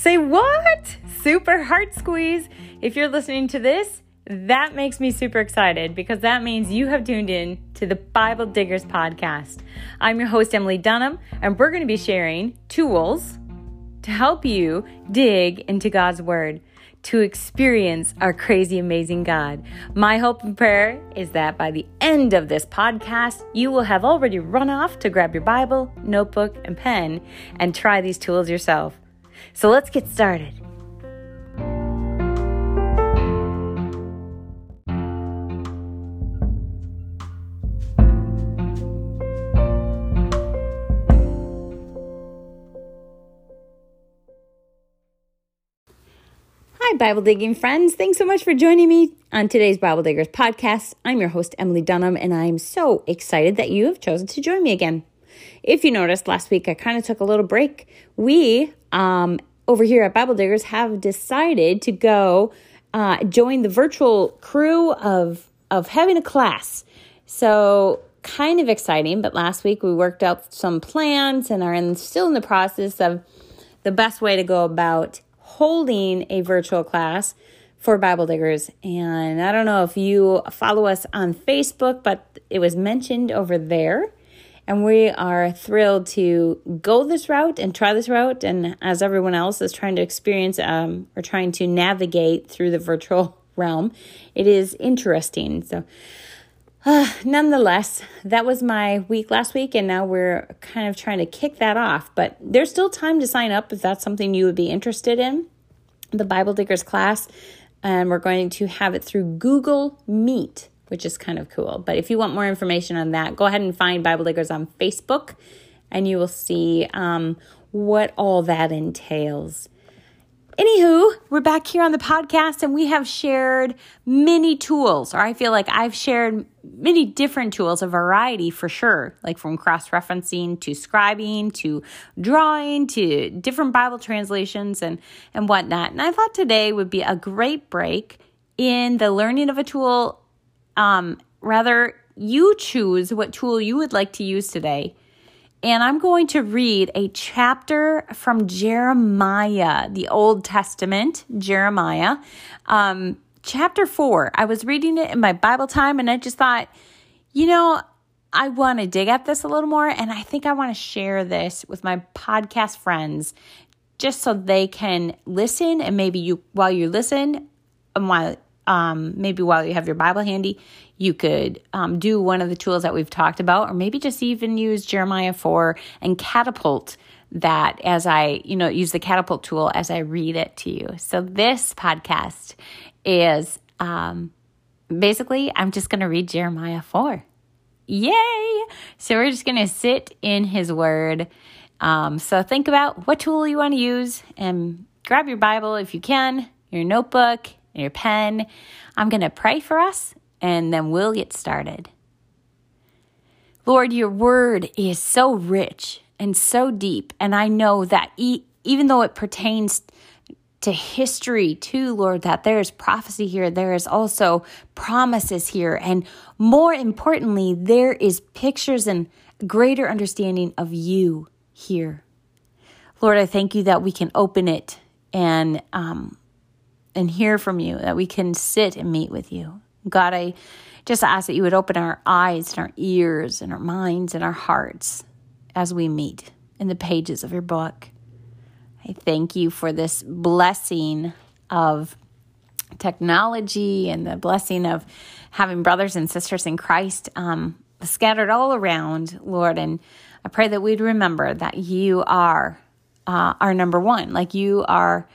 Say what? Super heart squeeze. If you're listening to this, that makes me super excited because that means you have tuned in to the Bible Diggers podcast. I'm your host, Emily Dunham, and we're going to be sharing tools to help you dig into God's Word to experience our crazy, amazing God. My hope and prayer is that by the end of this podcast, you will have already run off to grab your Bible, notebook, and pen and try these tools yourself. So let's get started. Hi, Bible digging friends. Thanks so much for joining me on today's Bible Diggers podcast. I'm your host, Emily Dunham, and I'm so excited that you have chosen to join me again. If you noticed last week, I kind of took a little break. We, um, over here at Bible Diggers, have decided to go uh, join the virtual crew of of having a class. So kind of exciting. But last week we worked out some plans and are in, still in the process of the best way to go about holding a virtual class for Bible diggers. And I don't know if you follow us on Facebook, but it was mentioned over there. And we are thrilled to go this route and try this route. And as everyone else is trying to experience um, or trying to navigate through the virtual realm, it is interesting. So, uh, nonetheless, that was my week last week, and now we're kind of trying to kick that off. But there's still time to sign up if that's something you would be interested in. The Bible Diggers class, and we're going to have it through Google Meet, which is kind of cool. But if you want more information on that, go ahead and find Bible Diggers on Facebook, and you will see um, what all that entails. Anywho, we're back here on the podcast and we have shared many tools, or I feel like I've shared many different tools, a variety for sure, like from cross referencing to scribing to drawing to different Bible translations and, and whatnot. And I thought today would be a great break in the learning of a tool. Um, rather, you choose what tool you would like to use today and I'm going to read a chapter from Jeremiah, the Old Testament, Jeremiah, um, chapter four. I was reading it in my Bible time and I just thought, you know, I want to dig at this a little more and I think I want to share this with my podcast friends just so they can listen and maybe you while you listen and while um, maybe while you have your Bible handy, you could um, do one of the tools that we've talked about, or maybe just even use Jeremiah 4 and catapult that as I, you know, use the catapult tool as I read it to you. So this podcast is um, basically, I'm just going to read Jeremiah 4. Yay! So we're just going to sit in his word. Um, so think about what tool you want to use and grab your Bible if you can, your notebook, and your pen. I'm going to pray for us and then we'll get started. Lord, your word is so rich and so deep. And I know that e- even though it pertains to history too, Lord, that there is prophecy here, there is also promises here. And more importantly, there is pictures and greater understanding of you here. Lord, I thank you that we can open it and um, and hear from you, that we can sit and meet with you. God, I just ask that you would open our eyes and our ears and our minds and our hearts as we meet in the pages of your book. I thank you for this blessing of technology and the blessing of having brothers and sisters in Christ um, scattered all around, Lord. And I pray that we'd remember that you are uh, our number one, like you are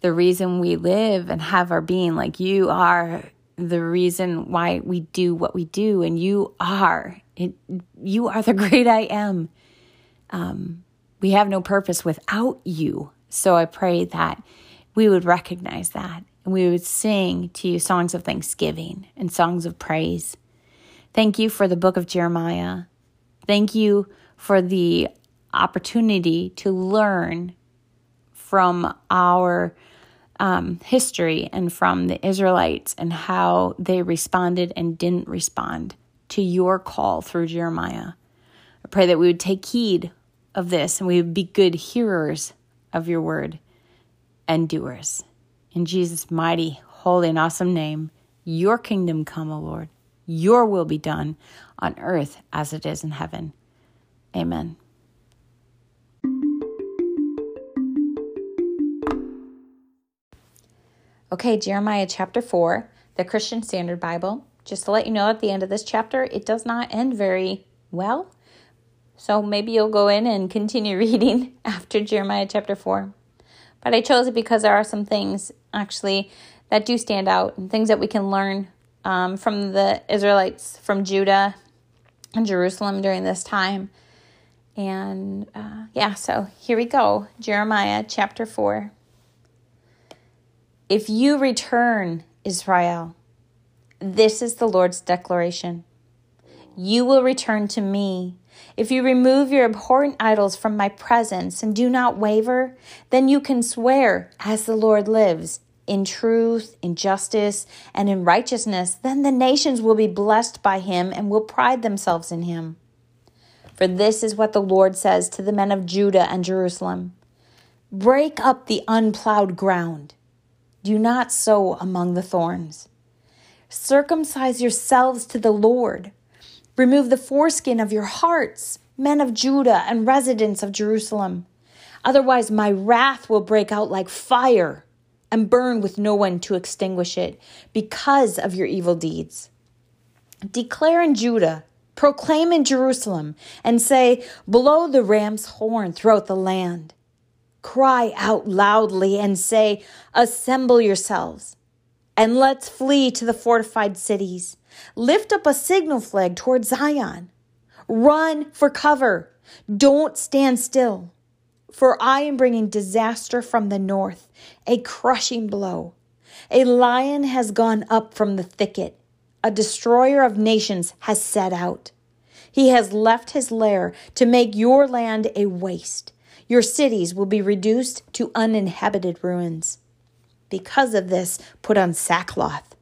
the reason we live and have our being. Like you are the reason why we do what we do, and you are it. You are the great I am. Um, we have no purpose without you. So I pray that we would recognize that and we would sing to you songs of thanksgiving and songs of praise. Thank you for the book of Jeremiah. Thank you for the opportunity to learn from our um, history and from the Israelites and how they responded and didn't respond to your call through Jeremiah. I pray that we would take heed of this and we would be good hearers of your word and doers. In Jesus' mighty, holy, and awesome name, your kingdom come, O Lord. Your will be done on earth as it is in heaven. Amen. Okay, Jeremiah chapter 4, the Christian Standard Bible. Just to let you know, at the end of this chapter, it does not end very well. So maybe you'll go in and continue reading after Jeremiah chapter 4. But I chose it because there are some things actually that do stand out and things that we can learn um, from the Israelites from Judah and Jerusalem during this time. And uh, yeah, so here we go Jeremiah chapter 4. If you return, Israel, this is the Lord's declaration. You will return to me. If you remove your abhorrent idols from my presence and do not waver, then you can swear, as the Lord lives, in truth, in justice, and in righteousness. Then the nations will be blessed by him and will pride themselves in him. For this is what the Lord says to the men of Judah and Jerusalem Break up the unplowed ground, do not sow among the thorns. Circumcise yourselves to the Lord. Remove the foreskin of your hearts, men of Judah and residents of Jerusalem. Otherwise, my wrath will break out like fire and burn with no one to extinguish it because of your evil deeds. Declare in Judah Proclaim in Jerusalem and say, Blow the ram's horn throughout the land. Cry out loudly and say, Assemble yourselves, and let's flee to the fortified cities. Lift up a signal flag toward Zion. Run for cover. Don't stand still. For I am bringing disaster from the north, a crushing blow. A lion has gone up from the thicket a destroyer of nations has set out. He has left his lair to make your land a waste. Your cities will be reduced to uninhabited ruins. Because of this, put on sackcloth.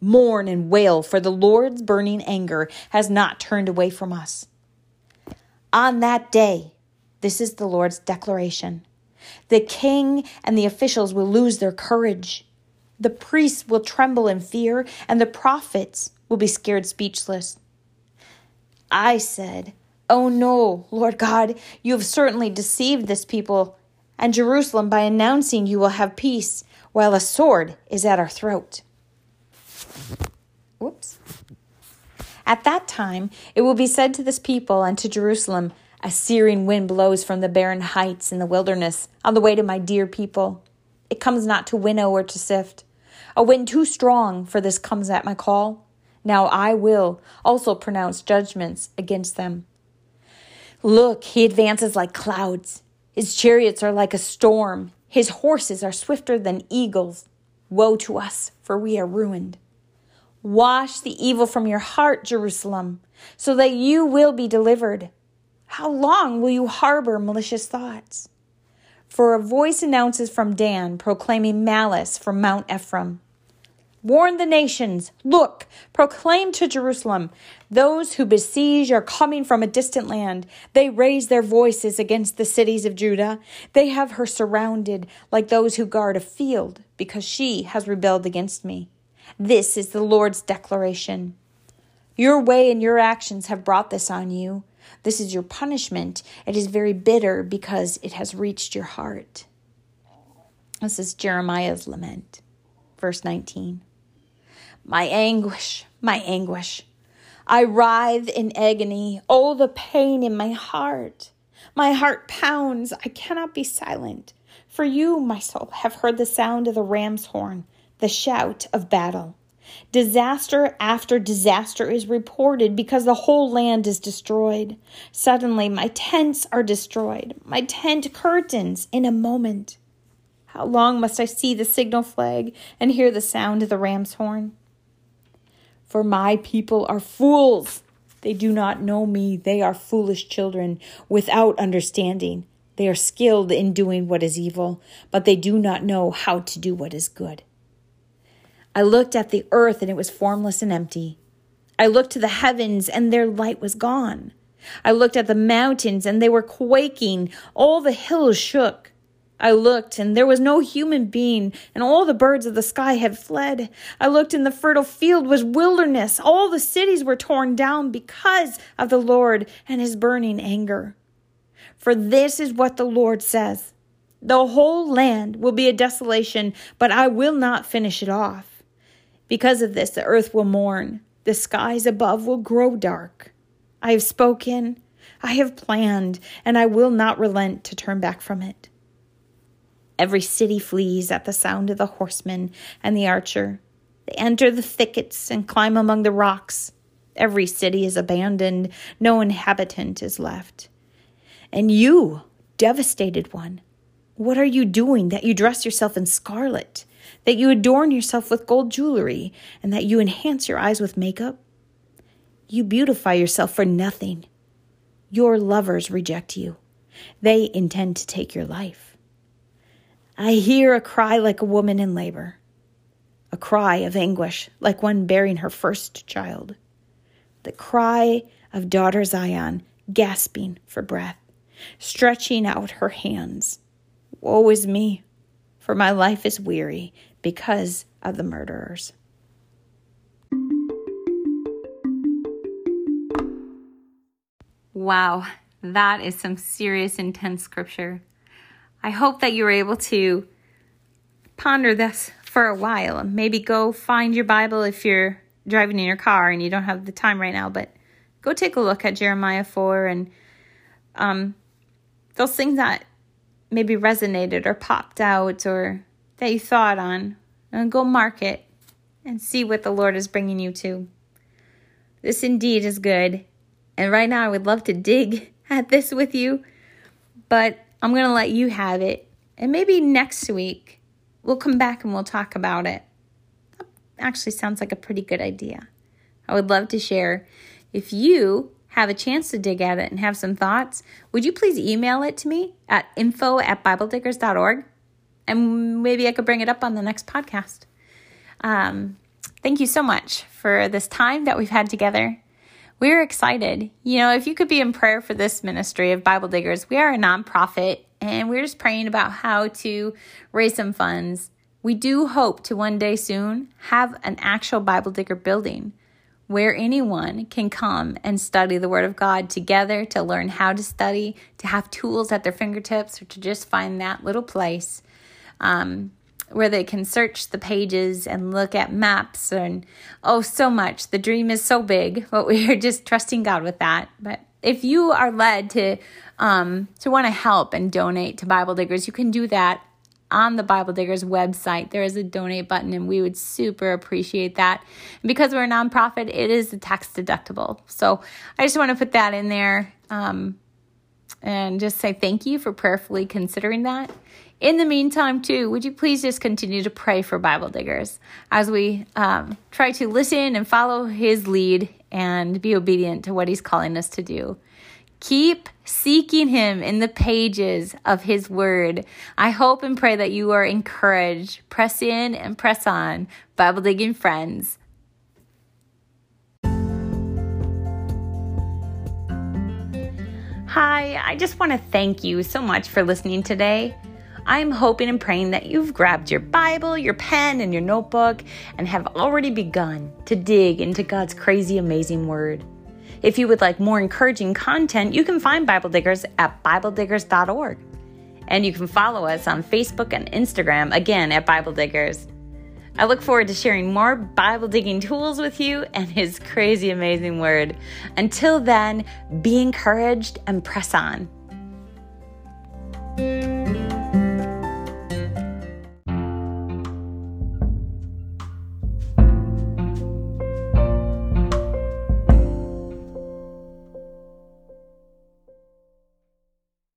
Mourn and wail, for the Lord's burning anger has not turned away from us. On that day, this is the Lord's declaration. The king and the officials will lose their courage. The priests will tremble in fear, and the prophets will be scared speechless. I said, Oh no, Lord God, you have certainly deceived this people and Jerusalem by announcing you will have peace while a sword is at our throat. Whoops. At that time, it will be said to this people and to Jerusalem, A searing wind blows from the barren heights in the wilderness on the way to my dear people. It comes not to winnow or to sift. A wind too strong for this comes at my call. Now I will also pronounce judgments against them. Look, he advances like clouds. His chariots are like a storm. His horses are swifter than eagles. Woe to us, for we are ruined. Wash the evil from your heart, Jerusalem, so that you will be delivered. How long will you harbor malicious thoughts? For a voice announces from Dan, proclaiming malice from Mount Ephraim. Warn the nations. Look, proclaim to Jerusalem. Those who besiege are coming from a distant land. They raise their voices against the cities of Judah. They have her surrounded like those who guard a field, because she has rebelled against me. This is the Lord's declaration. Your way and your actions have brought this on you. This is your punishment. It is very bitter because it has reached your heart. This is Jeremiah's lament, verse 19. My anguish, my anguish. I writhe in agony. Oh, the pain in my heart. My heart pounds. I cannot be silent. For you, my soul, have heard the sound of the ram's horn, the shout of battle. Disaster after disaster is reported because the whole land is destroyed. Suddenly, my tents are destroyed, my tent curtains in a moment. How long must I see the signal flag and hear the sound of the ram's horn? For my people are fools. They do not know me. They are foolish children without understanding. They are skilled in doing what is evil, but they do not know how to do what is good. I looked at the earth, and it was formless and empty. I looked to the heavens, and their light was gone. I looked at the mountains, and they were quaking. All the hills shook. I looked, and there was no human being, and all the birds of the sky had fled. I looked, and the fertile field was wilderness. All the cities were torn down because of the Lord and his burning anger. For this is what the Lord says The whole land will be a desolation, but I will not finish it off. Because of this, the earth will mourn, the skies above will grow dark. I have spoken, I have planned, and I will not relent to turn back from it. Every city flees at the sound of the horseman and the archer. They enter the thickets and climb among the rocks. Every city is abandoned, no inhabitant is left. And you, devastated one, what are you doing that you dress yourself in scarlet, that you adorn yourself with gold jewelry, and that you enhance your eyes with makeup? You beautify yourself for nothing. Your lovers reject you. They intend to take your life. I hear a cry like a woman in labor, a cry of anguish like one bearing her first child, the cry of daughter Zion gasping for breath, stretching out her hands. Woe is me, for my life is weary because of the murderers. Wow, that is some serious, intense scripture. I hope that you were able to ponder this for a while. Maybe go find your Bible if you're driving in your car and you don't have the time right now, but go take a look at Jeremiah 4 and um, those things that maybe resonated or popped out or that you thought on, and go mark it and see what the Lord is bringing you to. This indeed is good. And right now, I would love to dig at this with you, but I'm going to let you have it. And maybe next week we'll come back and we'll talk about it. That actually sounds like a pretty good idea. I would love to share. If you have a chance to dig at it and have some thoughts, would you please email it to me at info at BibleDiggers.org? And maybe I could bring it up on the next podcast. Um, thank you so much for this time that we've had together we're excited. You know, if you could be in prayer for this ministry of Bible Diggers, we are a nonprofit and we're just praying about how to raise some funds. We do hope to one day soon have an actual Bible Digger building where anyone can come and study the Word of God together to learn how to study, to have tools at their fingertips, or to just find that little place. Um, where they can search the pages and look at maps and oh so much. The dream is so big but we are just trusting god with that. But if you are led to um, to want to help and donate to bible diggers you can do that on the bible diggers website. There is a donate button and we would super appreciate that. And because we're a nonprofit it is tax deductible so i just want to put that in there. Um, and just say thank you for prayerfully considering that in the meantime, too, would you please just continue to pray for Bible diggers as we um, try to listen and follow his lead and be obedient to what he's calling us to do? Keep seeking him in the pages of his word. I hope and pray that you are encouraged. Press in and press on, Bible digging friends. Hi, I just want to thank you so much for listening today. I'm hoping and praying that you've grabbed your Bible, your pen, and your notebook and have already begun to dig into God's crazy, amazing Word. If you would like more encouraging content, you can find Bible Diggers at BibleDiggers.org. And you can follow us on Facebook and Instagram, again at Bible Diggers. I look forward to sharing more Bible digging tools with you and His crazy, amazing Word. Until then, be encouraged and press on.